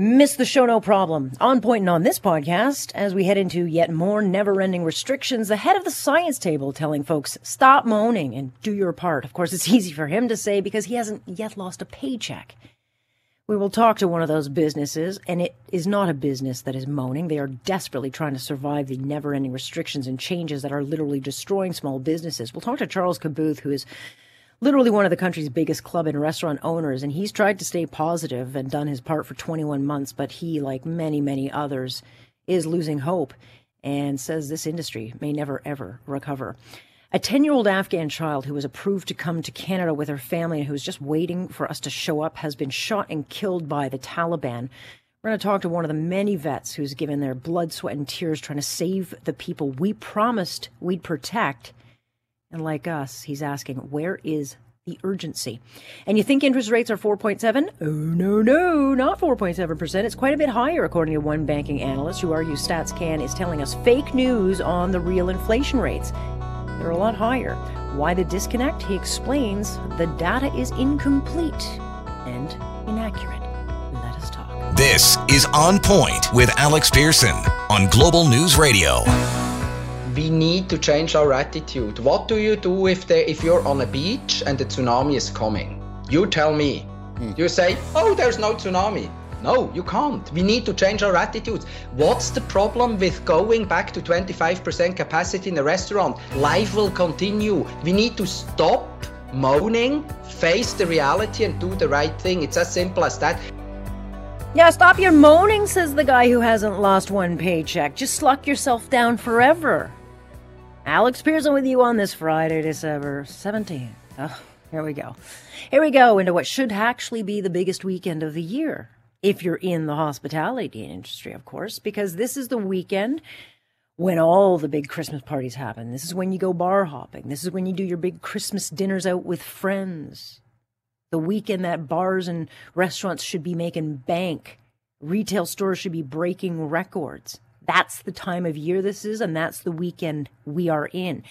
Miss the show, no problem. On point and on this podcast, as we head into yet more never ending restrictions, the head of the science table telling folks, stop moaning and do your part. Of course, it's easy for him to say because he hasn't yet lost a paycheck. We will talk to one of those businesses, and it is not a business that is moaning. They are desperately trying to survive the never ending restrictions and changes that are literally destroying small businesses. We'll talk to Charles Khabouth, who is literally one of the country's biggest club and restaurant owners, and he's tried to stay positive and done his part for 21 months, but he, like many, many others, is losing hope and says this industry may never, ever recover. A 10 year old Afghan child who was approved to come to Canada with her family and who was just waiting for us to show up has been shot and killed by the Taliban. We're going to talk to one of the many vets who's given their blood, sweat, and tears trying to save the people we promised we'd protect and like us, he's asking, where is the urgency? And you think interest rates are 4.7? Oh, no, no, not 4.7%. It's quite a bit higher, according to one banking analyst who argues StatsCan is telling us fake news on the real inflation rates. They're a lot higher. Why the disconnect? He explains the data is incomplete and inaccurate. Let us talk. This is On Point with Alex Pearson on Global News Radio we need to change our attitude. What do you do if there, if you're on a beach and the tsunami is coming? You tell me. Mm. You say, "Oh, there's no tsunami." No, you can't. We need to change our attitudes. What's the problem with going back to 25% capacity in a restaurant? Life will continue. We need to stop moaning, face the reality, and do the right thing. It's as simple as that. Yeah, stop your moaning, says the guy who hasn't lost one paycheck. Just lock yourself down forever. Alex Pearson with you on this Friday, December 17th. Oh, here we go. Here we go into what should actually be the biggest weekend of the year. If you're in the hospitality industry, of course, because this is the weekend when all the big Christmas parties happen. This is when you go bar hopping. This is when you do your big Christmas dinners out with friends. The weekend that bars and restaurants should be making bank. Retail stores should be breaking records. That's the time of year this is, and that's the weekend we are in.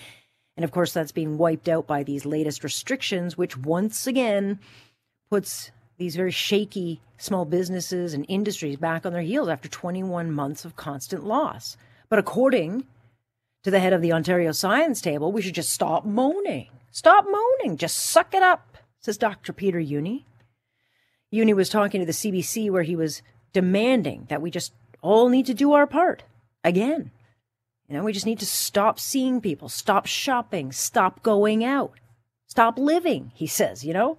And of course, that's being wiped out by these latest restrictions, which once again puts these very shaky small businesses and industries back on their heels after 21 months of constant loss. But according to the head of the Ontario Science Table, we should just stop moaning. Stop moaning. Just suck it up, says Dr. Peter Jüni. Jüni was talking to the CBC where he was demanding that we just all need to do our part again. You know, we just need to stop seeing people, stop shopping, stop going out, stop living, he says, you know?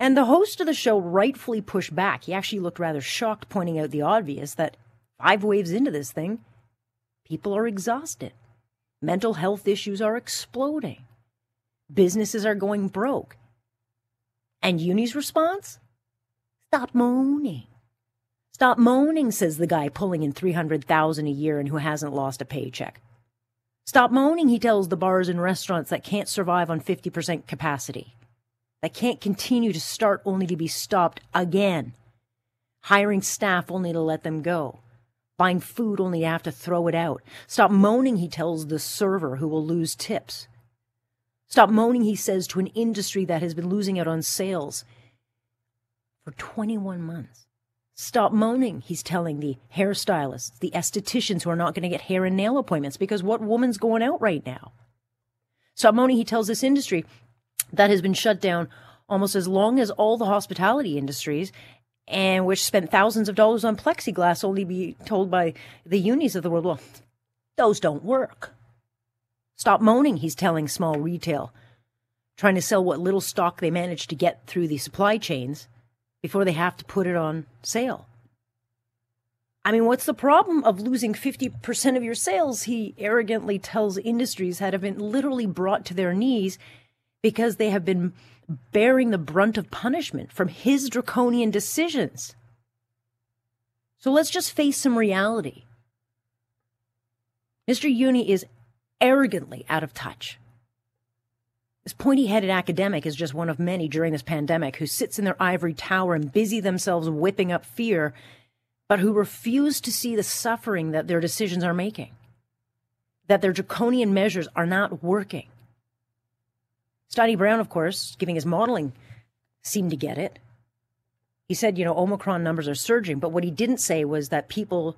And the host of the show rightfully pushed back. He actually looked rather shocked, pointing out the obvious that five waves into this thing, people are exhausted. Mental health issues are exploding. Businesses are going broke. And Jüni's response? Stop moaning. Stop moaning, says the guy pulling in 300,000 a year and who hasn't lost a paycheck. Stop moaning, he tells the bars and restaurants that can't survive on 50% capacity. That can't continue to start only to be stopped again. Hiring staff only to let them go. Buying food only to have to throw it out. Stop moaning, he tells the server who will lose tips. Stop moaning, he says to an industry that has been losing out on sales for 21 months. Stop moaning, he's telling the hairstylists, the estheticians who are not going to get hair and nail appointments because what woman's going out right now? Stop moaning, he tells this industry that has been shut down almost as long as all the hospitality industries and which spent thousands of dollars on plexiglass only be told by the Jünis of the world, well, those don't work. Stop moaning, he's telling small retail, trying to sell what little stock they managed to get through the supply chains before they have to put it on sale. I mean, what's the problem of losing 50% of your sales? He arrogantly tells industries that have been literally brought to their knees because they have been bearing the brunt of punishment from his draconian decisions. So let's just face some reality. Mr. Jüni is arrogantly out of touch. This pointy headed academic is just one of many during this pandemic who sits in their ivory tower and busy themselves whipping up fear, but who refuse to see the suffering that their decisions are making, that their draconian measures are not working. Steini Brown, of course, giving his modeling, seemed to get it. He said, you know, Omicron numbers are surging, but what he didn't say was that people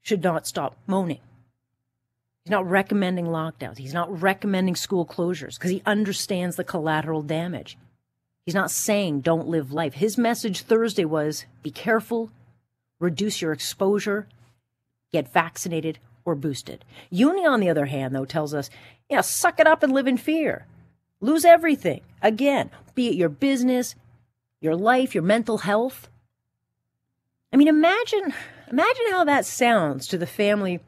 should not stop moaning. He's not recommending lockdowns. He's not recommending school closures because he understands the collateral damage. He's not saying don't live life. His message Thursday was be careful, reduce your exposure, get vaccinated or boosted. Jüni, on the other hand, though, tells us, yeah, suck it up and live in fear. Lose everything. Again, be it your business, your life, your mental health. I mean, imagine imagine how that sounds to the family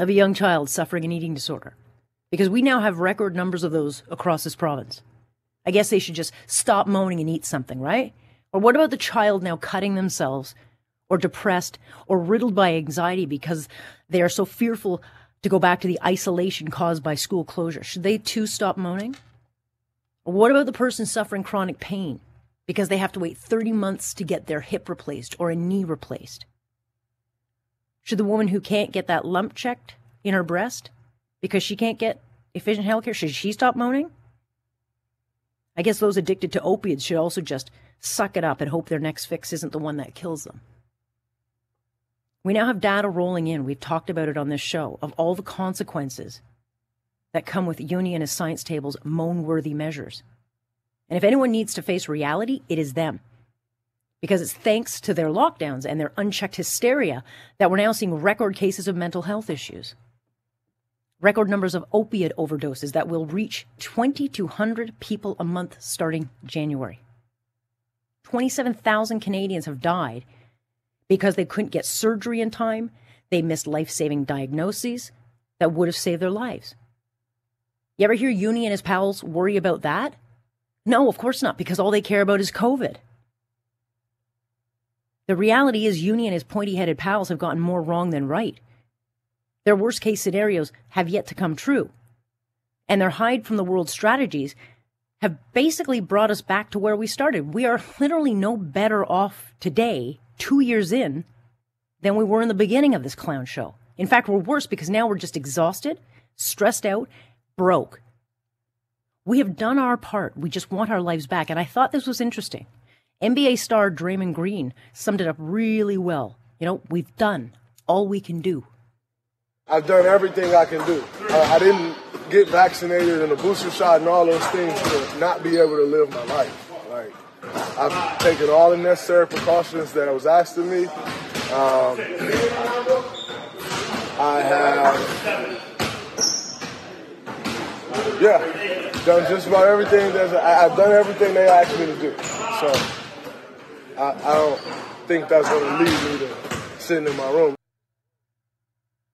of a young child suffering an eating disorder. Because we now have record numbers of those across this province. I guess they should just stop moaning and eat something, right? Or what about the child now cutting themselves or depressed or riddled by anxiety because they are so fearful to go back to the isolation caused by school closure? Should they too stop moaning? Or what about the person suffering chronic pain because they have to wait 30 months to get their hip replaced or a knee replaced? Should the woman who can't get that lump checked in her breast because she can't get efficient healthcare, should she stop moaning? I guess those addicted to opiates should also just suck it up and hope their next fix isn't the one that kills them. We now have data rolling in, we've talked about it on this show, of all the consequences that come with Jüni and his science table's moan worthy measures. And if anyone needs to face reality, it is them. Because it's thanks to their lockdowns and their unchecked hysteria that we're now seeing record cases of mental health issues record numbers of opiate overdoses that will reach 2,200 people a month starting January. 27,000 Canadians have died because they couldn't get surgery in time. They missed life saving diagnoses that would have saved their lives. You ever hear Jüni and his pals worry about that? No, of course not, because all they care about is COVID. The reality is, Jüni and his pointy headed pals have gotten more wrong than right. Their worst case scenarios have yet to come true. And their hide from the world strategies have basically brought us back to where we started. We are literally no better off today, two years in, than we were in the beginning of this clown show. In fact, we're worse because now we're just exhausted, stressed out, broke. We have done our part. We just want our lives back. And I thought this was interesting. NBA star Draymond Green summed it up really well. You know, we've done all we can do. I've done everything I can do. Uh, I didn't get vaccinated and a booster shot and all those things to not be able to live my life. Like I've taken all the necessary precautions that was asked of me. Um, I have, yeah, done just about everything. That I've done everything they asked me to do. So I, I don't think that's going to lead me to sitting in my room.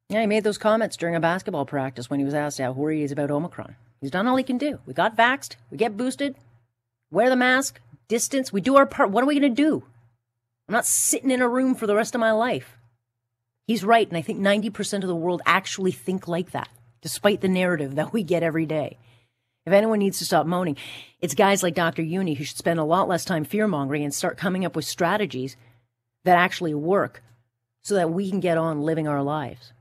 Yeah, he made those comments during a basketball practice when he was asked how worried he is about Omicron. He's done all he can do. We got vaxxed, we get boosted, wear the mask, distance, we do our part. What are we going to do? I'm not sitting in a room for the rest of my life. He's right, and I think 90% of the world actually think like that, despite the narrative that we get every day. If anyone needs to stop moaning, it's guys like Dr. Jüni who should spend a lot less time fear mongering and start coming up with strategies that actually work so that we can get on living our lives.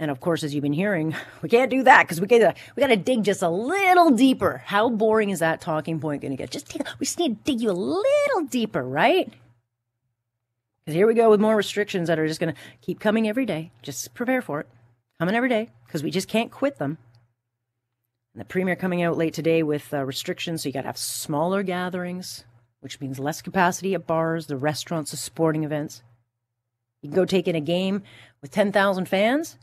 And of course, as you've been hearing, we can't do that because we got we got to dig just a little deeper. How boring is that talking point going to get? Just take, we just need to dig you a little deeper, right? Because here we go with more restrictions that are just going to keep coming every day. Just prepare for it, coming every day because we just can't quit them. And the premier coming out late today with uh, restrictions, so you got to have smaller gatherings, which means less capacity at bars, the restaurants, the sporting events. You can go take in a game with 10,000 fans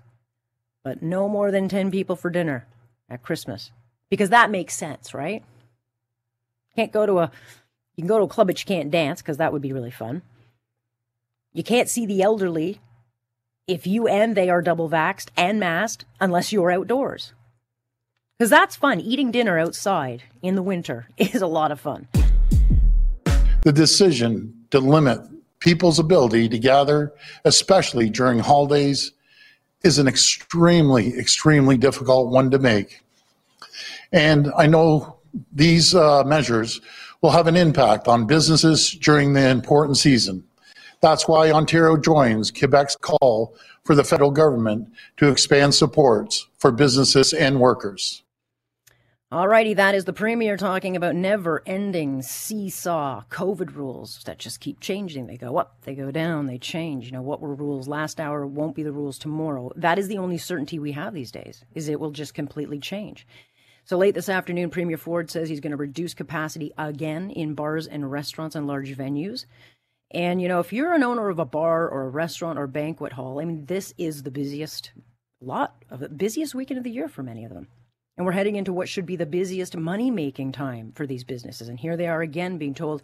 but no more than 10 people for dinner at Christmas. Because that makes sense, right? Can't go to a you can go to a club but you can't dance because that would be really fun. You can't see the elderly if you and they are double vaxxed and masked unless you're outdoors. Because that's fun. Eating dinner outside in the winter is a lot of fun. The decision to limit people's ability to gather, especially during holidays is an extremely, extremely difficult one to make. And I know these uh, measures will have an impact on businesses during the important season. That's why Ontario joins Quebec's call for the federal government to expand supports for businesses and workers. Alrighty, that is the Premier talking about never ending seesaw COVID rules that just keep changing. They go up, they go down, they change. You know, what were rules last hour won't be the rules tomorrow. That is the only certainty we have these days, is it will just completely change. So late this afternoon, Premier Ford says he's going to reduce capacity again in bars and restaurants and large venues. And, you know, if you're an owner of a bar or a restaurant or banquet hall, I mean, this is the busiest lot of the busiest weekend of the year for many of them. And we're heading into what should be the busiest money making time for these businesses. And here they are again being told,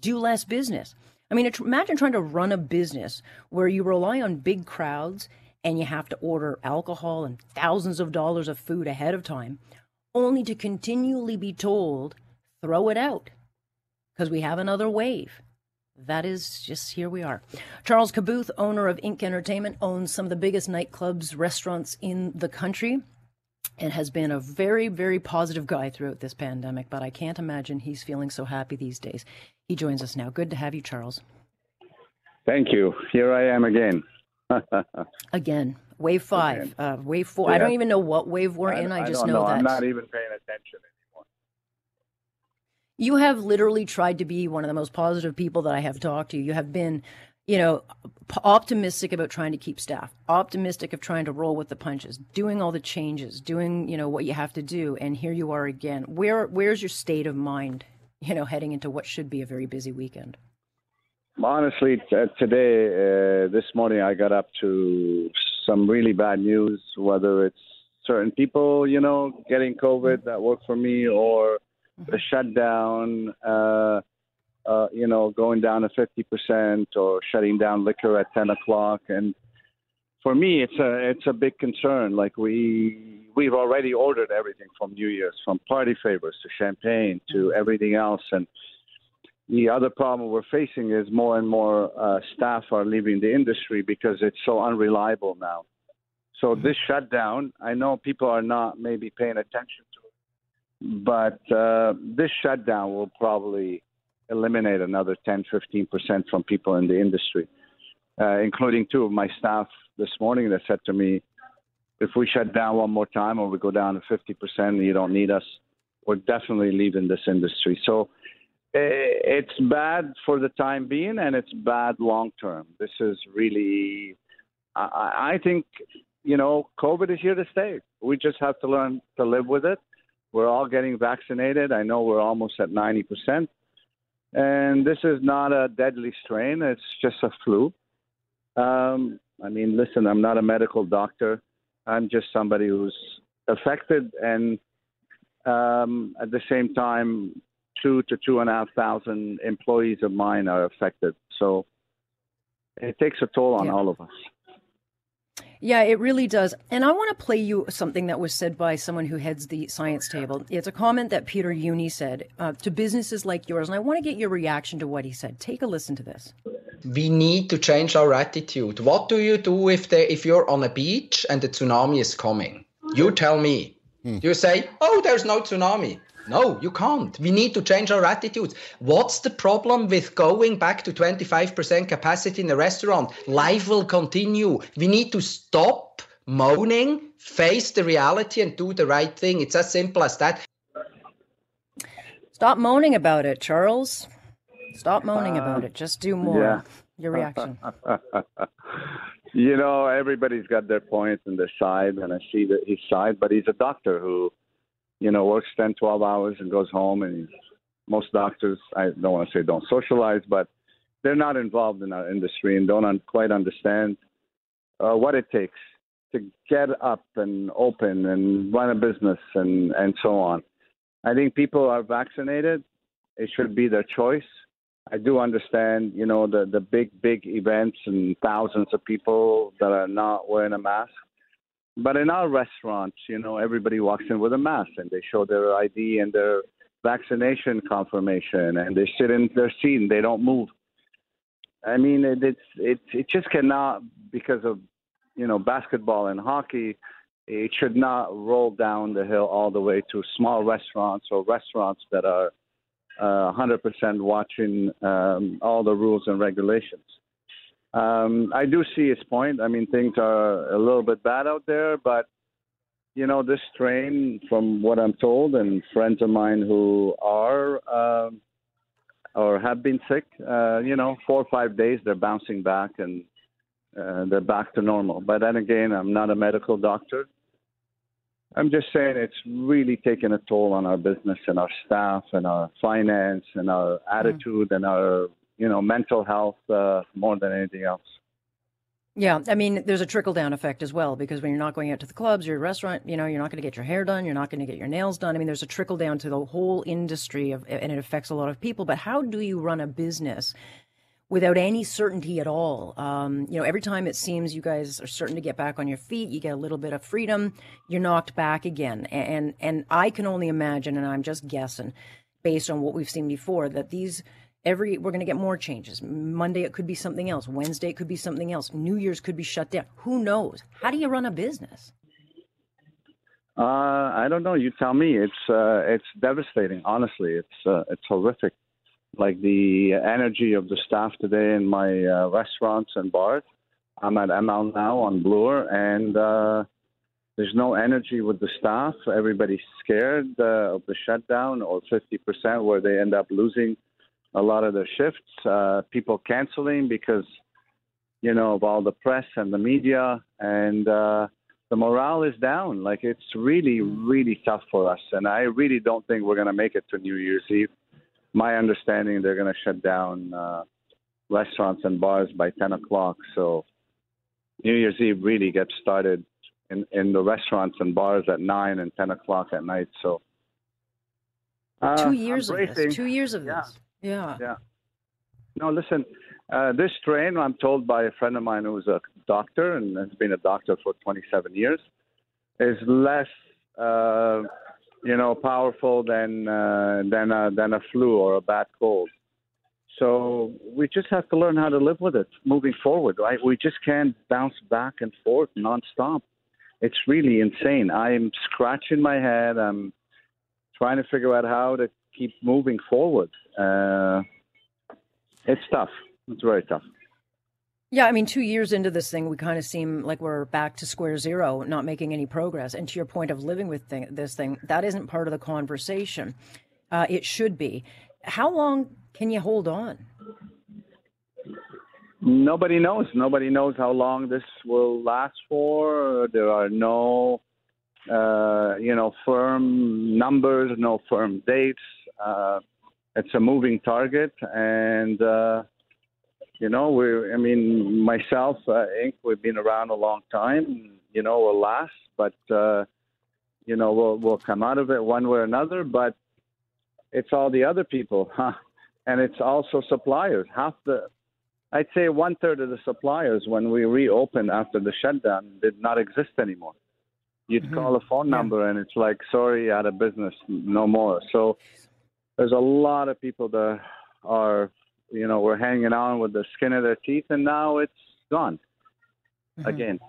do less business. I mean, imagine trying to run a business where you rely on big crowds and you have to order alcohol and thousands of dollars of food ahead of time, only to continually be told, throw it out because we have another wave. That is just here we are. Charles Khabouth, owner of INK Entertainment, owns some of the biggest nightclubs, restaurants in the country and has been a very, very positive guy throughout this pandemic, but I can't imagine he's feeling so happy these days. He joins us now. Good to have you, Charles. Thank you. Here I am again. again, wave five, uh, wave four. Yeah. I don't even know what wave we're I, in. I, I just know, know, that. I'm not even paying attention anymore. You have literally tried to be one of the most positive people that I have talked to. You have been you know, optimistic about trying to keep staff, optimistic of trying to roll with the punches, doing all the changes, doing, you know, what you have to do. And here you are again. Where, where's your state of mind, you know, heading into what should be a very busy weekend? Honestly, t- today, uh, this morning, I got up to some really bad news, whether it's certain people, you know, getting COVID that work for me or the mm-hmm. shutdown. Uh, uh, you know, going down to 50% or shutting down liquor at 10 o'clock. And for me, it's a it's a big concern. Like we we've already ordered everything from New Year's, from party favors to champagne to mm-hmm. everything else. And the other problem we're facing is more and more uh, staff are leaving the industry because it's so unreliable now. So mm-hmm. this shutdown, I know people are not maybe paying attention to it, but uh, this shutdown will probably eliminate another 10, 15% from people in the industry, uh, including two of my staff this morning that said to me, if we shut down one more time or we go down to 50% and you don't need us, we're definitely leaving this industry. So eh, it's bad for the time being and it's bad long term. This is really, I, I think, you know, COVID is here to stay. We just have to learn to live with it. We're all getting vaccinated. I know we're almost at 90%. And this is not a deadly strain, it's just a flu. Um, I mean, listen, I'm not a medical doctor. I'm just somebody who's affected, and um, at the same time, two to two and a half thousand employees of mine are affected. So it takes a toll on yeah. all of us. Yeah, it really does. And I want to play you something that was said by someone who heads the science table. It's a comment that Peter Jüni said uh, to businesses like yours. And I want to get your reaction to what he said. Take a listen to this. We need to change our attitude. What do you do if, they, if you're on a beach and the tsunami is coming? You tell me. Hmm. You say, oh, there's no tsunami. No, you can't. We need to change our attitudes. What's the problem with going back to 25% capacity in the restaurant? Life will continue. We need to stop moaning, face the reality, and do the right thing. It's as simple as that. Stop moaning about it, Charles. Stop moaning uh, about it. Just do more. Yeah. Your reaction. you know, everybody's got their points and their side, and I see that his side, but he's a doctor who you know, works 10, 12 hours and goes home. And most doctors, I don't want to say don't socialize, but they're not involved in our industry and don't un- quite understand uh, what it takes to get up and open and run a business and, and so on. I think people are vaccinated. It should be their choice. I do understand, you know, the, the big, big events and thousands of people that are not wearing a mask. But in our restaurants, you know, everybody walks in with a mask and they show their ID and their vaccination confirmation and they sit in their seat and they don't move. I mean, it, it's it it just cannot because of you know basketball and hockey. It should not roll down the hill all the way to small restaurants or restaurants that are uh, 100% watching um, all the rules and regulations. Um, I do see his point. I mean, things are a little bit bad out there, but you know, this strain, from what I'm told, and friends of mine who are um, or have been sick, uh, you know, four or five days they're bouncing back and uh, they're back to normal. But then again, I'm not a medical doctor. I'm just saying it's really taken a toll on our business and our staff and our finance and our attitude mm. and our, you know, mental health uh, more than anything else. Yeah, I mean, there's a trickle down effect as well because when you're not going out to the clubs, your restaurant, you know, you're not going to get your hair done, you're not going to get your nails done. I mean, there's a trickle down to the whole industry of, and it affects a lot of people. But how do you run a business without any certainty at all? Um, you know, every time it seems you guys are starting to get back on your feet, you get a little bit of freedom, you're knocked back again. And and I can only imagine, and I'm just guessing, based on what we've seen before, that these Every we're going to get more changes. Monday it could be something else. Wednesday it could be something else. New Year's could be shut down. Who knows? How do you run a business? Uh, I don't know. You tell me. It's uh, it's devastating. Honestly, it's uh, it's horrific. Like the energy of the staff today in my uh, restaurants and bars. I'm at Amal now on Bloor, and uh, there's no energy with the staff. Everybody's scared uh, of the shutdown or 50% where they end up losing a lot of the shifts, uh, people canceling because, you know, of all the press and the media, and uh, the morale is down. Like it's really, really tough for us, and I really don't think we're going to make it to New Year's Eve. My understanding, they're going to shut down uh, restaurants and bars by 10 o'clock. So New Year's Eve really gets started in, in the restaurants and bars at 9 and 10 o'clock at night. So uh, two years of this. Two years of yeah. this. Yeah. Yeah. No, listen. Uh, this strain, I'm told by a friend of mine who's a doctor and has been a doctor for 27 years, is less, uh, you know, powerful than uh, than a, than a flu or a bad cold. So we just have to learn how to live with it moving forward, right? We just can't bounce back and forth nonstop. It's really insane. I'm scratching my head. I'm trying to figure out how to keep moving forward. Uh, it's tough. It's very tough. Yeah, I mean, two years into this thing, we kind of seem like we're back to square zero, not making any progress. And to your point of living with thing, this thing, that isn't part of the conversation. Uh, it should be. How long can you hold on? Nobody knows. Nobody knows how long this will last for. There are no, uh, you know, firm numbers, no firm dates. Uh, it's a moving target, and uh, you know, we. I mean, myself, uh, INK We've been around a long time. You know, we'll last, but uh, you know, we'll we'll come out of it one way or another. But it's all the other people, huh? And it's also suppliers. Half the, I'd say one third of the suppliers when we reopened after the shutdown did not exist anymore. You'd mm-hmm. call a phone number yeah. and it's like, sorry, out of business, no more. So there's a lot of people that are, you know, we're hanging on with the skin of their teeth, and now it's gone mm-hmm. again.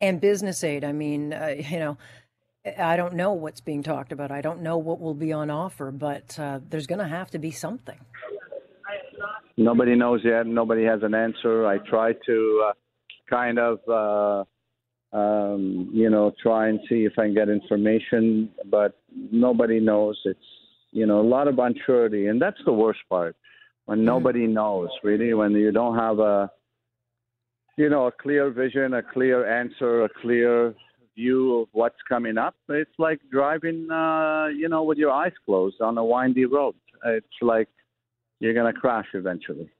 And business aid, I mean, uh, you know, I don't know what's being talked about. I don't know what will be on offer, but uh, there's going to have to be something. Nobody knows yet. Nobody has an answer. I try to uh, kind of, uh, um, you know, try and see if I can get information, but nobody knows. It's you know, a lot of uncertainty, and that's the worst part when mm-hmm. nobody knows really, when you don't have a, you know, a clear vision, a clear answer, a clear view of what's coming up. It's like driving, uh, you know, with your eyes closed on a windy road. It's like you're gonna crash eventually.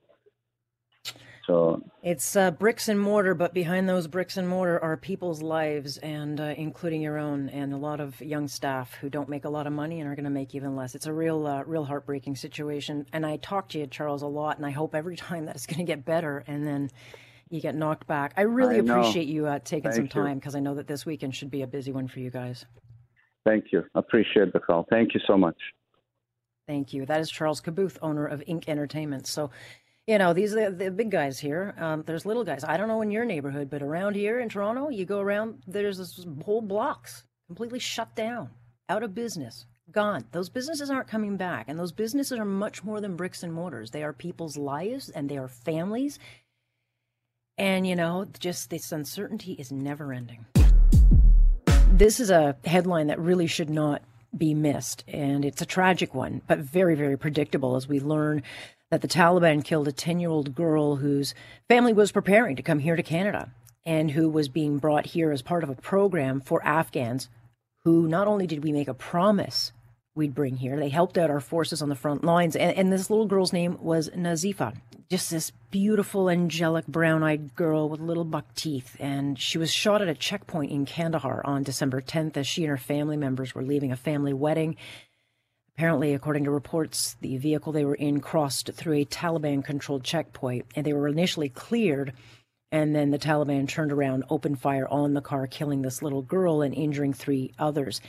So it's uh, bricks and mortar, but behind those bricks and mortar are people's lives, and uh, including your own, and a lot of young staff who don't make a lot of money and are going to make even less. It's a real, uh, real heartbreaking situation. And I talk to you, Charles, a lot, and I hope every time that it's going to get better, and then you get knocked back. I really I appreciate you uh, taking Thank some time because I know that this weekend should be a busy one for you guys. Thank you. Appreciate the call. Thank you so much. Thank you. That is Charles Khabouth, owner of INK Entertainment. So you know, these are the, big guys here. Um, there's little guys. I don't know in your neighborhood, but around here in Toronto, you go around, there's this whole blocks completely shut down, out of business, gone. Those businesses aren't coming back. And those businesses are much more than bricks and mortars. They are people's lives and they are families. And, you know, just this uncertainty is never ending. This is a headline that really should not be missed, and it's a tragic one, but very, very predictable as we learn that the Taliban killed a 10 year old girl whose family was preparing to come here to Canada and who was being brought here as part of a program for Afghans who not only did we make a promise we'd bring here, they helped out our forces on the front lines. And, and this little girl's name was Nazifa, just this beautiful, angelic, brown eyed girl with little buck teeth. And she was shot at a checkpoint in Kandahar on December 10th as she and her family members were leaving a family wedding. Apparently, according to reports, the vehicle they were in crossed through a Taliban controlled checkpoint and they were initially cleared. And then the Taliban turned around, opened fire on the car, killing this little girl and injuring three others.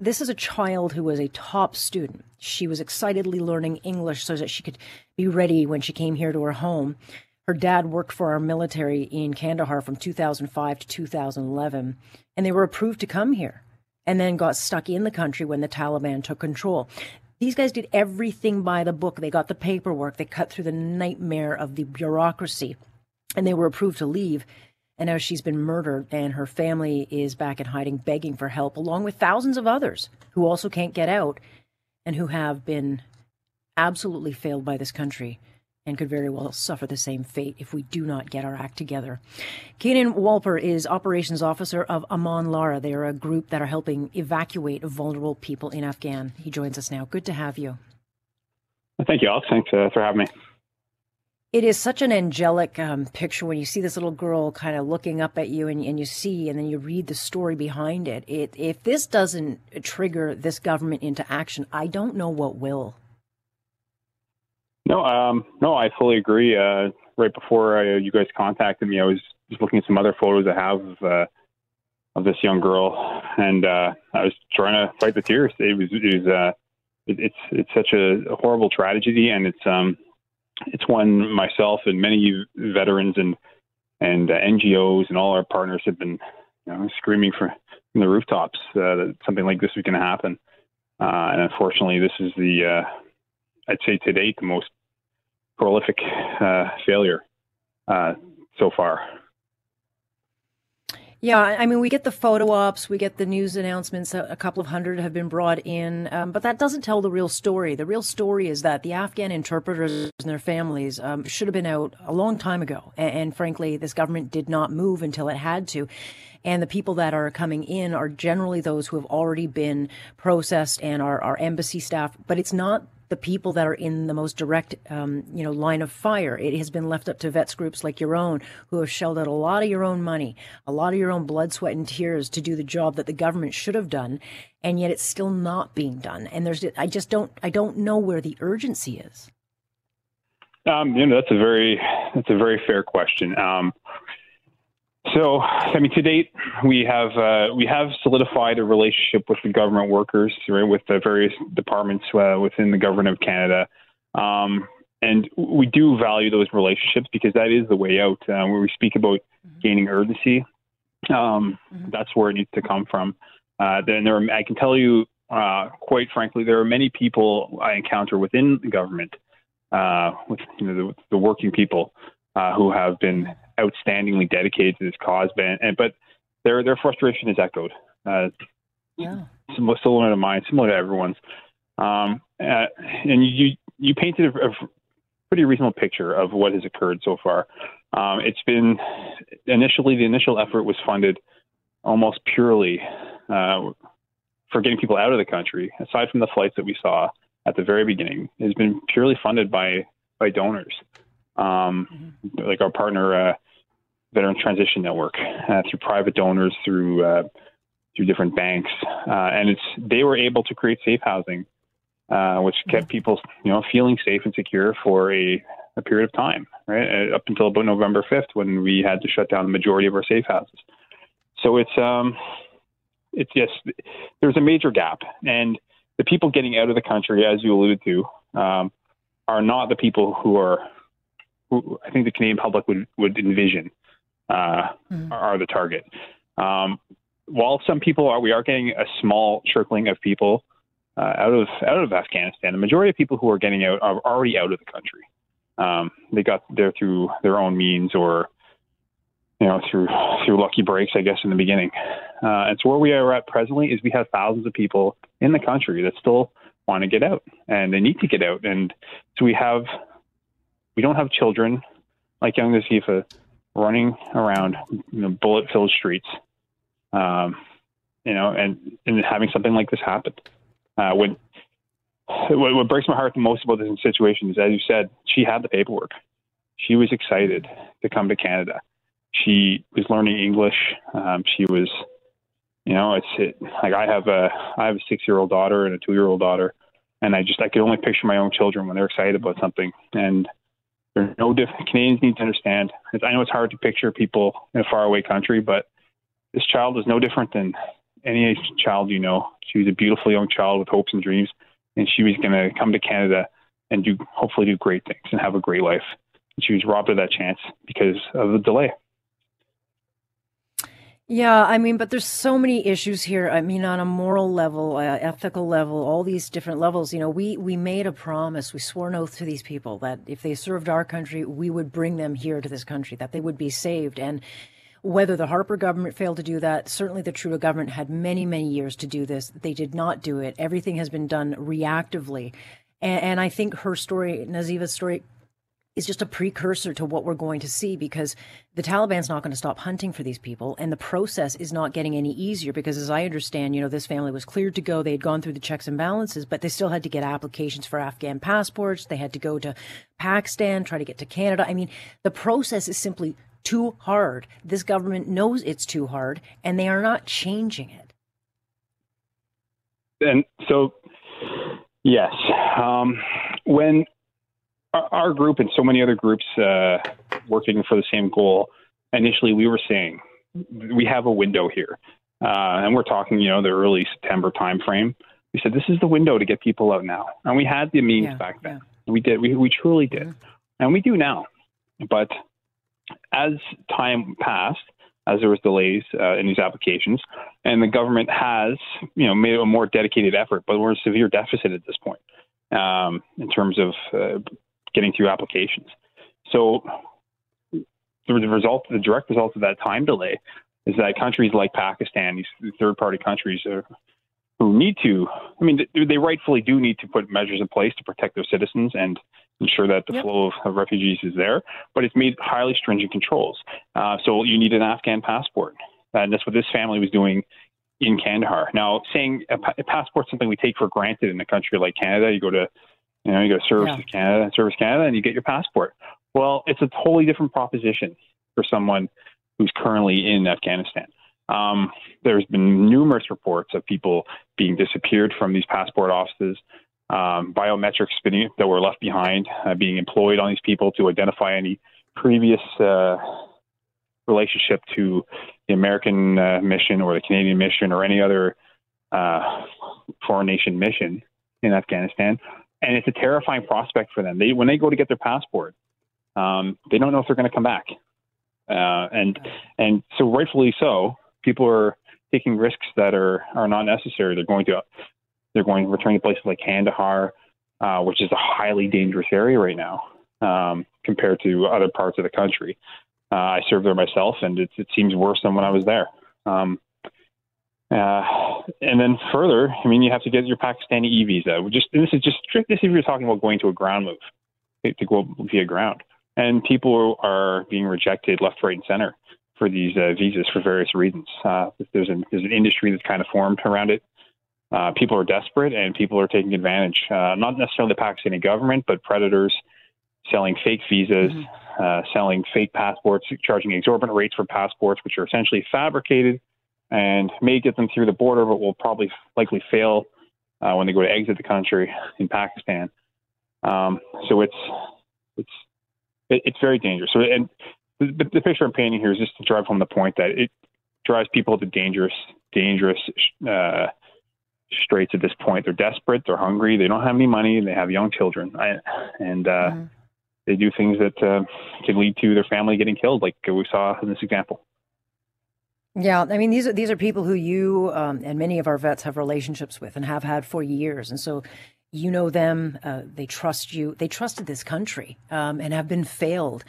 This is a child who was a top student. She was excitedly learning English so that she could be ready when she came here to her home. Her dad worked for our military in Kandahar from 2005 to 2011, and they were approved to come here and then got stuck in the country when the Taliban took control. These guys did everything by the book. They got the paperwork, they cut through the nightmare of the bureaucracy, and they were approved to leave. And now she's been murdered, and her family is back in hiding, begging for help, along with thousands of others who also can't get out and who have been absolutely failed by this country and could very well suffer the same fate if we do not get our act together. Keenan Walper is operations officer of Aman Lara. They are a group that are helping evacuate vulnerable people in Afghan. He joins us now. Good to have you. Thank you, Alex. Thanks uh, for having me. It is such an angelic um, picture when you see this little girl kind of looking up at you and, and you see, and then you read the story behind it. it. If this doesn't trigger this government into action, I don't know what will. No, um, no, I fully agree. Uh, right before uh, you guys contacted me, I was just looking at some other photos I have of, uh, of this young girl, and uh, I was trying to fight the tears. It was, it was, uh, it, it's, it's such a, horrible tragedy, and it's, um, it's one myself and many veterans and and uh, NGOs and all our partners have been, you know, screaming from the rooftops uh, that something like this was going to happen. Uh, and unfortunately, this is the, uh, I'd say to date, the most prolific uh, failure uh, so far. Yeah, I mean, we get the photo ops, we get the news announcements. A, couple of hundred have been brought in, um, but that doesn't tell the real story. The real story is that the Afghan interpreters and their families um, should have been out a long time ago. And, and, frankly, this government did not move until it had to. And the people that are coming in are generally those who have already been processed and are, are embassy staff, but it's not the people that are in the most direct, um, you know, line of fire. It has been left up to vets groups like your own, who have shelled out a lot of your own money, a lot of your own blood, sweat, and tears to do the job that the government should have done, and yet it's still not being done. And there's, I just don't, I don't know where the urgency is. Um, you know, that's a very, that's a very fair question. Um, so, I mean, to date, we have uh, we have solidified a relationship with the government workers, right, with the various departments uh, within the government of Canada, um, and we do value those relationships because that is the way out. Uh, when we speak about mm-hmm. gaining urgency, um, mm-hmm. that's where it needs to come from. Uh, then there, are, I can tell you, uh, quite frankly, there are many people I encounter within the government, uh, with you know, the, the working people, who have been outstandingly dedicated to this cause, but, and, but their their frustration is echoed. Uh, yeah. Similar, similar to mine, similar to everyone's. Um, uh, and you you painted a, a, pretty reasonable picture of what has occurred so far. Um, it's been initially the initial effort was funded almost purely uh, for getting people out of the country. Aside from the flights that we saw at the very beginning, has been purely funded by by donors, um, mm-hmm. like our partner uh, Veteran Transition Network uh, through private donors, through uh, through different banks, uh, and it's they were able to create safe housing, uh, which kept mm-hmm. people you know feeling safe and secure for a, a period of time, right uh, up until about November fifth when we had to shut down the majority of our safe houses. So it's um it's yes there's a major gap, and the people getting out of the country, as you alluded to, um, are not the people who are who I think the Canadian public would would envision uh, mm. are the target. Um, while some people are, we are getting a small trickling of people uh, out of out of Afghanistan. The majority of people who are getting out are already out of the country. Um, they got there through their own means or you know, through through lucky breaks, I guess, in the beginning. Uh, and so where we are at presently is we have thousands of people in the country that still want to get out and they need to get out. And so we have we don't have children like young Nazifa running around you know, bullet-filled streets, um, you know, and and having something like this happen. Uh, when what, what breaks my heart the most about this situation is, as you said, she had the paperwork. She was excited to come to Canada. She was learning English. Um, she was, you know, it's it, like I have a I have a six year old daughter and a two year old daughter, and I just I can only picture my own children when they're excited about something. And there's no different. Canadians need to understand. I know it's hard to picture people in a faraway country, but this child is no different than any child you know. She was a beautiful young child with hopes and dreams and she was going to come to Canada and do hopefully do great things and have a great life. And she was robbed of that chance because of the delay. Yeah, I mean, but there's so many issues here. I mean, on a moral level, uh, ethical level, all these different levels. You know, we we made a promise, we swore an oath to these people that if they served our country, we would bring them here to this country, that they would be saved. And whether the Harper government failed to do that, certainly the Trudeau government had many, many years to do this. They did not do it. Everything has been done reactively. And, and I think her story, Nazifa's story, is just a precursor to what we're going to see because the Taliban's not going to stop hunting for these people and the process is not getting any easier because as I understand, you know, this family was cleared to go. They had gone through the checks and balances, but they still had to get applications for Afghan passports. They had to go to Pakistan, try to get to Canada. I mean, the process is simply too hard. This government knows it's too hard, and they are not changing it. And so, yes, um, when our, group and so many other groups uh, working for the same goal, initially we were saying we have a window here, uh, and we're talking, you know, the early September timeframe. We said this is the window to get people out now, and we had the means yeah, back then. Yeah. We did. We we truly did, mm-hmm. and we do now. But as time passed, as there was delays uh, in these applications, and the government has, you know, made a more dedicated effort, but we're in severe deficit at this point um, in terms of uh, getting through applications. So the result, the direct result of that time delay, is that countries like Pakistan, these third-party countries, are, who need to, I mean, they rightfully do need to put measures in place to protect their citizens and ensure that the yep. flow of, refugees is there. But it's made highly stringent controls. Uh, so you need an Afghan passport. And that's what this family was doing in Kandahar. Now, saying a, a passport is something we take for granted in a country like Canada. You go to, you know, you go to Services yeah. Canada, Service Canada, and you get your passport. Well, it's a totally different proposition for someone who's currently in Afghanistan. Um, there's been numerous reports of people being disappeared from these passport offices um, biometrics that were left behind uh, being employed on these people to identify any previous uh, relationship to the American uh, mission or the Canadian mission or any other uh, foreign nation mission in Afghanistan. And it's a terrifying prospect for them. They, when they go to get their passport, um, they don't know if they're going to come back. Uh, and and so rightfully so, people are taking risks that are are not necessary. They're going to they're going returning to places like Kandahar, uh, which is a highly dangerous area right now um, compared to other parts of the country. Uh, I served there myself, and it, it seems worse than when I was there. Um, uh, and then further, I mean, you have to get your Pakistani e visa. Just this is just this if you're talking about going to a ground move to go via ground, and people are being rejected left, right, and center for these uh, visas for various reasons. Uh, there's an there's an industry that's kind of formed around it uh, people are desperate and people are taking advantage. Uh, not necessarily the Pakistani government, but predators selling fake visas, mm-hmm. uh, selling fake passports, charging exorbitant rates for passports, which are essentially fabricated and may get them through the border, but will probably likely fail uh, when they go to exit the country in Pakistan. Um, so it's it's it, it's very dangerous. So and the, the picture I'm painting here is just to drive home the point that it drives people to dangerous dangerous uh, straits at this point. They're desperate, they're hungry, they don't have any money, they have young children, I, and uh, mm-hmm. they do things that uh, can lead to their family getting killed, like we saw in this example. Yeah, I mean these are these are people who you um, and many of our vets have relationships with and have had for years, and so you know them. Uh, they trust you. They trusted this country um, and have been failed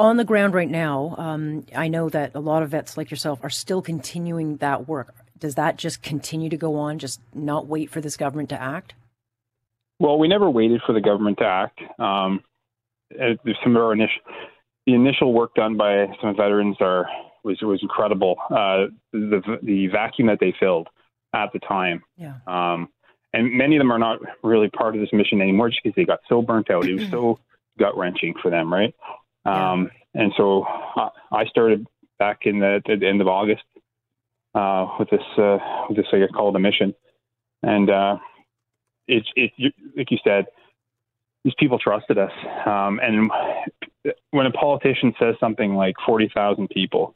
on the ground right now, um, I know that a lot of vets like yourself are still continuing that work. Does that just continue to go on, just not wait for this government to act? Well, we never waited for the government to act. Um, some of our initial, the initial work done by some veterans are was was incredible. Uh, the the vacuum that they filled at the time. Yeah. Um, and many of them are not really part of this mission anymore just because they got so burnt out. It was so gut wrenching for them, right? Um, yeah. And so I started back in the, the end of August uh, with this uh, with this I guess called a mission, and uh, it's it like you said, these people trusted us. Um, and when a politician says something like forty thousand people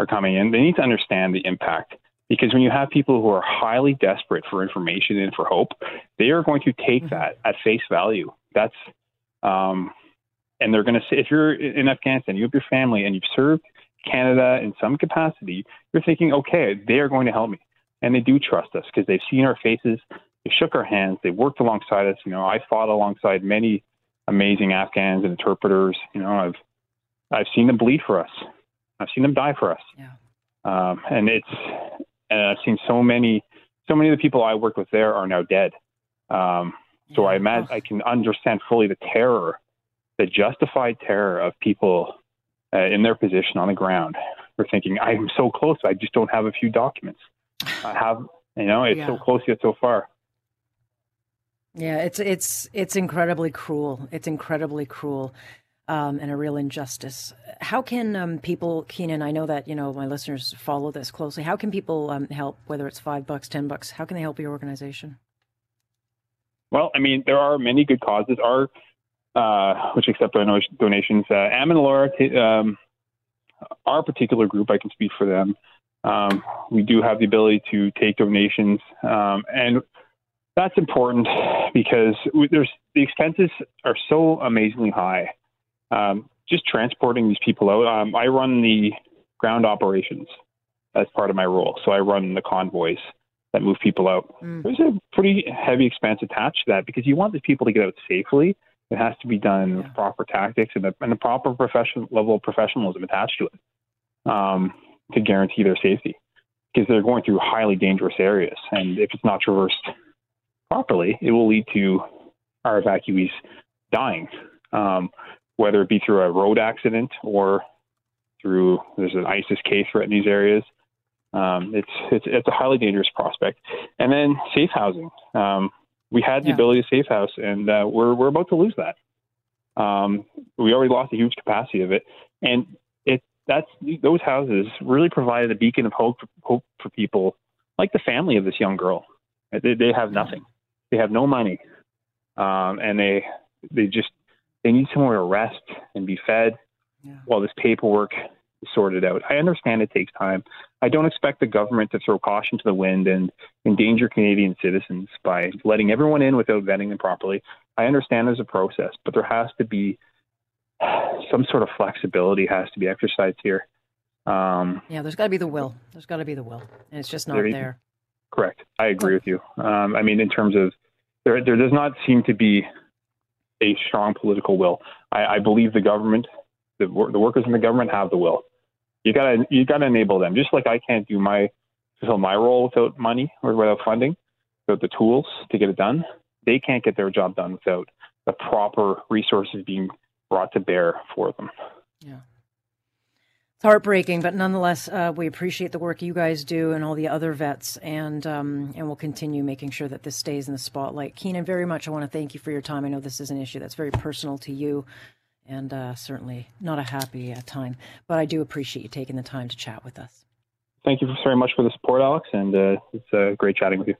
are coming in, they need to understand the impact. Because when you have people who are highly desperate for information and for hope, they are going to take mm-hmm. that at face value. That's um, and they're going to say, if you're in Afghanistan, you have your family, and you've served Canada in some capacity, you're thinking, okay, they are going to help me. And they do trust us because they've seen our faces, they shook our hands, they worked alongside us. You know, I fought alongside many amazing Afghans and interpreters. You know, I've I've seen them bleed for us. I've seen them die for us. Yeah. Um, and it's and I've seen so many so many of the people I worked with there are now dead. Um, so I imagine I can understand fully the terror the justified terror of people uh, in their position on the ground. We're thinking, I'm so close, I just don't have a few documents. I have, you know, it's yeah. so close yet so far. Yeah, it's it's it's incredibly cruel. It's incredibly cruel. Um, and a real injustice. How can um, people, Keenan? I know that you know my listeners follow this closely. How can people um, help? Whether it's five bucks, ten bucks, how can they help your organization? Well, I mean, there are many good causes. Our uh, which accept donations. Uh, Aman Lara, um, our particular group, I can speak for them. Um, we do have the ability to take donations, um, and that's important because there's the expenses are so amazingly high. Um, just transporting these people out. Um, I run the ground operations as part of my role, so I run the convoys that move people out. Mm. There's a pretty heavy expense attached to that because you want these people to get out safely it has to be done yeah. with proper tactics and the, and the proper profession, level of professionalism attached to it um, to guarantee their safety because they're going through highly dangerous areas. And if it's not traversed properly, it will lead to our evacuees dying, um, whether it be through a road accident or through there's an ISIS K threat in these areas. Um, it's, it's it's a highly dangerous prospect. And then safe housing. Um, we had the yeah. ability to safe house, and uh, we're we're about to lose that. Um, we already lost a huge capacity of it, and it that's those houses really provided a beacon of hope hope for people like the family of this young girl. They, they have nothing, they have no money, um, and they they just they need somewhere to rest and be fed yeah. while this paperwork is sorted out. I understand it takes time. I don't expect the government to throw caution to the wind and endanger Canadian citizens by letting everyone in without vetting them properly. I understand there's a process, but there has to be some sort of flexibility has to be exercised here. Um, yeah, there's got to be the will. There's got to be the will, and it's just not there. there. Correct. I agree with you. Um, I mean, in terms of there, there does not seem to be a strong political will. I, I believe the government, the, the workers in the government have the will you gotta you gotta enable them. Just like I can't do my fulfill my role without money or without funding, without the tools to get it done. They can't get their job done without the proper resources being brought to bear for them. Yeah. It's heartbreaking, but nonetheless, uh, we appreciate the work you guys do and all the other vets, and um, and we'll continue making sure that this stays in the spotlight. Keenan, very much, I want to thank you for your time. I know this is an issue that's very personal to you and uh, certainly not a happy uh, time. But I do appreciate you taking the time to chat with us. Thank you very much for the support, Alex, and uh, it's uh, great chatting with you.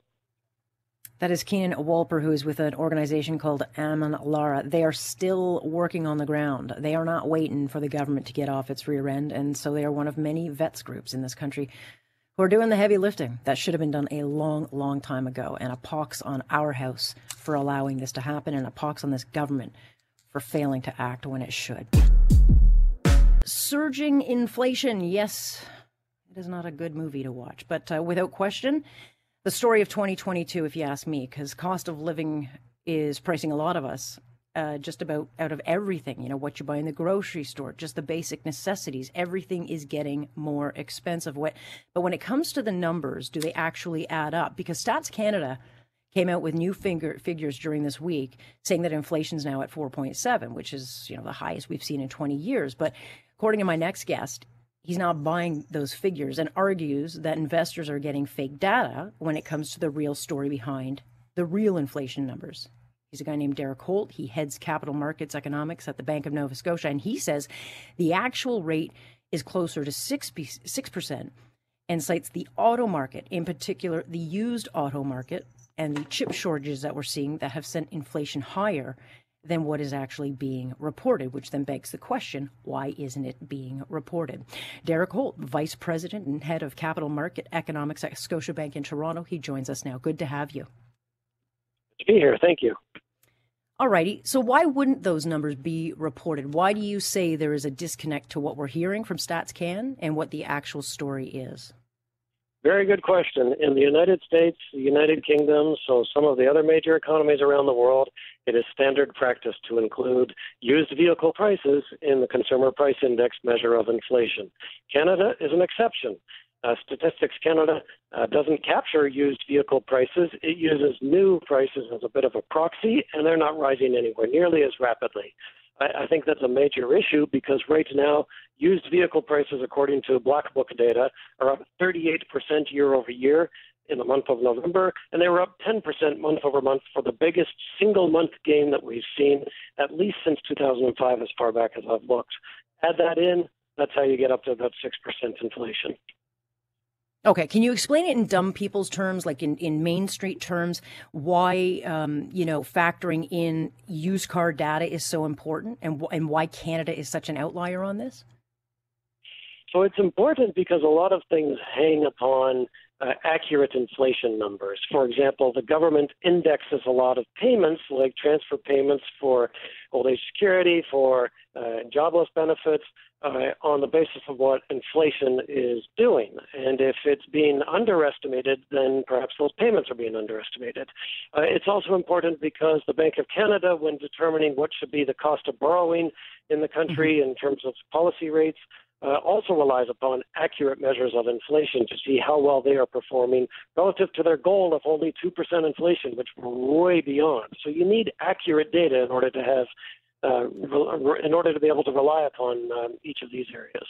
That is Keenan Walper, who is with an organization called Aman Lara. They are still working on the ground. They are not waiting for the government to get off its rear end. And so they are one of many vets groups in this country who are doing the heavy lifting. That should have been done a long, long time ago. And a pox on our house for allowing this to happen, and a pox on this government for failing to act when it should. Surging inflation, yes, it is not a good movie to watch, but uh, without question, the story of 2022, if you ask me, because cost of living is pricing a lot of us uh, just about out of everything. You know, what you buy in the grocery store, just the basic necessities. Everything is getting more expensive. What, but when it comes to the numbers, do they actually add up? Because Stats Canada came out with new finger, figures during this week saying that inflation's now at 4.7, which is you know the highest we've seen in 20 years. But according to my next guest, he's not buying those figures and argues that investors are getting fake data when it comes to the real story behind the real inflation numbers. He's a guy named Derek Holt. He heads capital markets economics at the Bank of Nova Scotia, and he says the actual rate is closer to 6 percent and cites the auto market, in particular the used auto market, and the chip shortages that we're seeing that have sent inflation higher than what is actually being reported, which then begs the question why isn't it being reported? Derek Holt, Vice President and Head of Capital Market Economics at Scotiabank in Toronto, he joins us now. Good to have you. Good to be here. Thank you. All righty. So, why wouldn't those numbers be reported? Why do you say there is a disconnect to what we're hearing from StatsCan and what the actual story is? Very good question. In the United States, the United Kingdom, so some of the other major economies around the world, it is standard practice to include used vehicle prices in the Consumer Price Index measure of inflation. Canada is an exception. Uh, Statistics Canada uh, doesn't capture used vehicle prices. It uses new prices as a bit of a proxy, and they're not rising anywhere nearly as rapidly. I, I think that's a major issue because right now, used vehicle prices, according to Black Book data, are up 38% year over year in the month of November, and they were up 10% month over month for the biggest single month gain that we've seen at least since 2005, as far back as I've looked. Add that in, that's how you get up to about 6% inflation. Okay, can you explain it in dumb people's terms, like in, in Main Street terms, why um, you know factoring in used car data is so important, and and why Canada is such an outlier on this? So it's important because a lot of things hang upon uh, accurate inflation numbers. For example, the government indexes a lot of payments, like transfer payments for old age security, for uh, jobless benefits, uh, on the basis of what inflation is doing. And if it's being underestimated, then perhaps those payments are being underestimated. Uh, it's also important because the Bank of Canada, when determining what should be the cost of borrowing in the country mm-hmm. in terms of policy rates, uh, also relies upon accurate measures of inflation to see how well they are performing relative to their goal of only 2% inflation, which we're way beyond. So you need accurate data in order to have uh, in order to be able to rely upon um, each of these areas.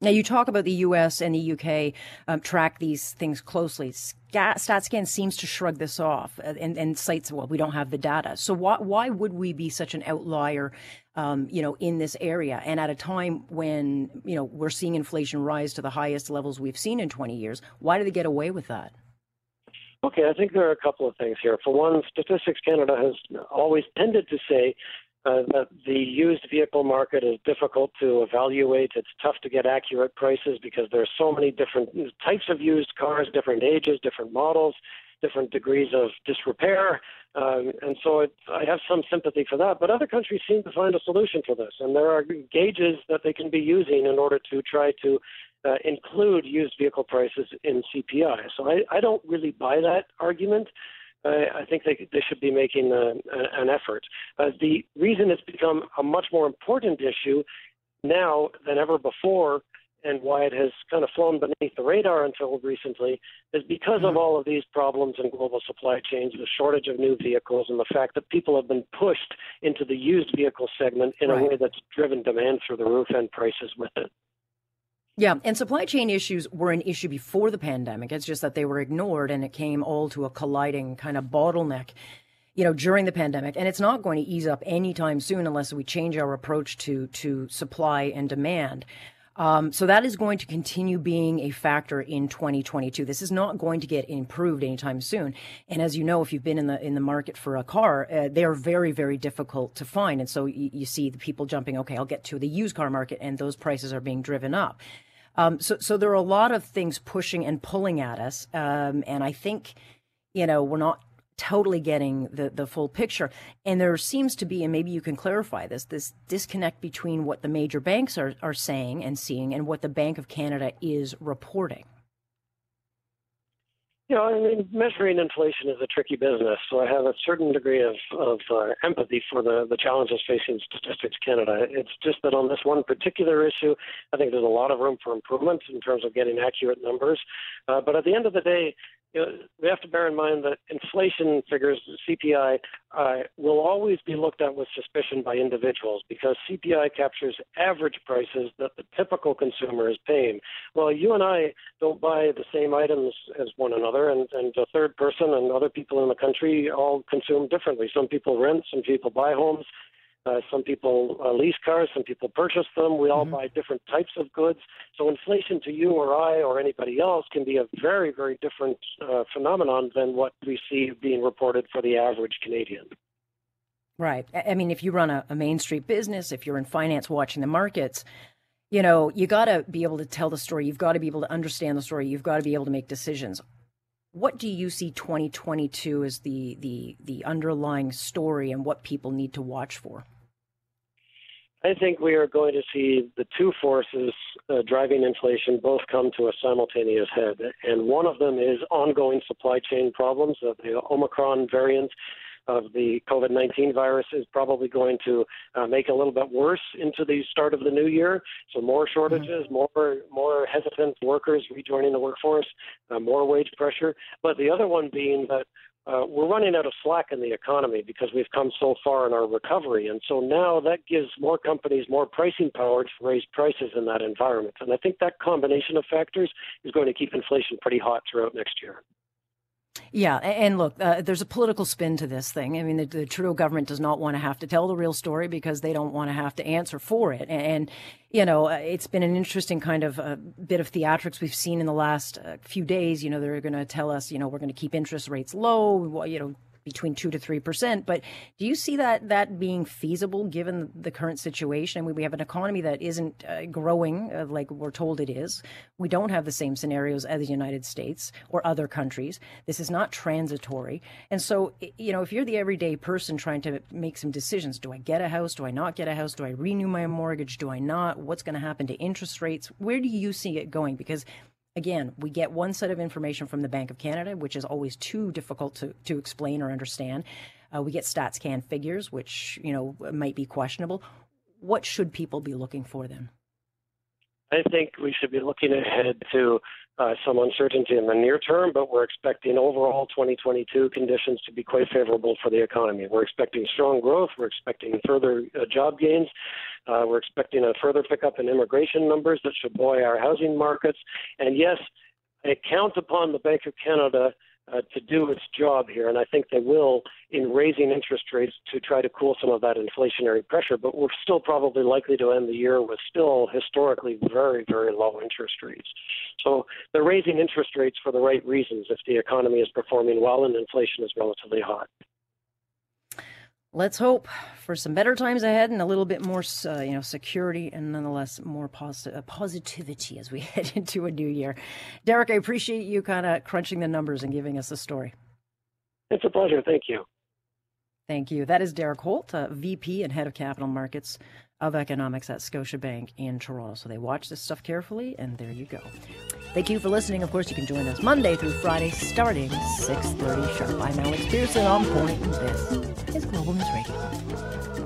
Now, you talk about the US and the UK um, track these things closely. StatsCan seems to shrug this off uh, and, and, cites, well, we don't have the data. So why, why would we be such an outlier, um, you know, in this area? And at a time when, you know, we're seeing inflation rise to the highest levels we've seen in 20 years, why do they get away with that? Okay, I think there are a couple of things here. For one, Statistics Canada has always tended to say uh, the used vehicle market is difficult to evaluate. It's tough to get accurate prices because there are so many different types of used cars, different ages, different models, different degrees of disrepair. Um, and so it, I have some sympathy for that. But other countries seem to find a solution for this. And there are gauges that they can be using in order to try to uh, include used vehicle prices in CPI. So I, I don't really buy that argument. I think they, they should be making a, a, an effort. Uh, the reason it's become a much more important issue now than ever before, and why it has kind of flown beneath the radar until recently, is because mm-hmm. of all of these problems in global supply chains, the shortage of new vehicles, and the fact that people have been pushed into the used vehicle segment in right. a way that's driven demand through the roof and prices with it. Yeah, and supply chain issues were an issue before the pandemic. It's just that they were ignored and it came all to a colliding kind of bottleneck, you know, during the pandemic. And it's not going to ease up anytime soon unless we change our approach to to supply and demand. Um, so that is going to continue being a factor in 2022. This is not going to get improved anytime soon. And as you know, if you've been in the in the market for a car, uh, they are very very difficult to find. And so you, you see the people jumping. Okay, I'll get to the used car market, and those prices are being driven up. Um, so, so there are a lot of things pushing and pulling at us, um, and I think, you know, we're not totally getting the the full picture. And there seems to be, and maybe you can clarify this, this disconnect between what the major banks are are saying and seeing, and what the Bank of Canada is reporting. You know, I mean, measuring inflation is a tricky business, so I have a certain degree of, of uh, empathy for the, the challenges facing Statistics Canada. It's just that on this one particular issue, I think there's a lot of room for improvement in terms of getting accurate numbers. Uh, but at the end of the day, you know, we have to bear in mind that inflation figures, CPI, uh, will always be looked at with suspicion by individuals because CPI captures average prices that the typical consumer is paying. Well, you and I don't buy the same items as one another, and, and the third person and other people in the country all consume differently. Some people rent, some people buy homes, uh, some people uh, lease cars, some people purchase them. We all mm-hmm. buy different types of goods. So inflation to you or I or anybody else can be a very, very different uh, phenomenon than what we see being reported for the average Canadian. Right. I mean, if you run a, a Main Street business, if you're in finance watching the markets, you know, you got to be able to tell the story. You've got to be able to understand the story. You've got to be able to make decisions. What do you see 2022 as the the the underlying story and what people need to watch for? I think we are going to see the two forces uh, driving inflation both come to a simultaneous head. And one of them is ongoing supply chain problems. Uh, the Omicron variant of the COVID 19 virus is probably going to uh, make a little bit worse into the start of the new year. So, more shortages, mm-hmm. more, more hesitant workers rejoining the workforce, uh, more wage pressure. But the other one being that uh, we're running out of slack in the economy because we've come so far in our recovery. And so now that gives more companies more pricing power to raise prices in that environment. And I think that combination of factors is going to keep inflation pretty hot throughout next year. Yeah, and look, uh, there's a political spin to this thing. I mean, the, the, Trudeau government does not want to have to tell the real story because they don't want to have to answer for it. And, and you know, uh, it's been an interesting kind of uh, bit of theatrics we've seen in the last uh, few days. You know, they're going to tell us, you know, we're going to keep interest rates low. You know, between two to three percent. But do you see that that being feasible given the current situation? I mean, we have an economy that isn't uh, growing uh, like we're told it is. We don't have the same scenarios as the United States or other countries. This is not transitory, and so you know, if you're the everyday person trying to make some decisions, do I get a house? Do I not get a house? Do I renew my mortgage? Do I not? What's going to happen to interest rates? Where do you see it going? Because again, we get one set of information from the Bank of Canada, which is always too difficult to, to explain or understand. Uh, we get StatsCan figures, which you know might be questionable. What should people be looking for then? I think we should be looking ahead to uh, some uncertainty in the near term, but we're expecting overall 2022 conditions to be quite favorable for the economy. We're expecting strong growth. We're expecting further uh, job gains. Uh, we're expecting a further pickup in immigration numbers that should buoy our housing markets. And yes, I count upon the Bank of Canada uh, to do its job here, and I think they will in raising interest rates to try to cool some of that inflationary pressure. But we're still probably likely to end the year with still historically very, very low interest rates. So they're raising interest rates for the right reasons if the economy is performing well and inflation is relatively hot let's hope for some better times ahead and a little bit more, uh, you know, security and nonetheless more pos- uh, positivity as we head into a new year. Derek, I appreciate you kind of crunching the numbers and giving us the story. It's a pleasure. Thank you. Thank you. That is Derek Holt, uh, VP and Head of Capital Markets of Economics at Scotiabank in Toronto. So they watch this stuff carefully, and there you go. Thank you for listening. Of course, you can join us Monday through Friday starting 6.30 sharp. I'm Alex Pearson on point, this is Global News Radio.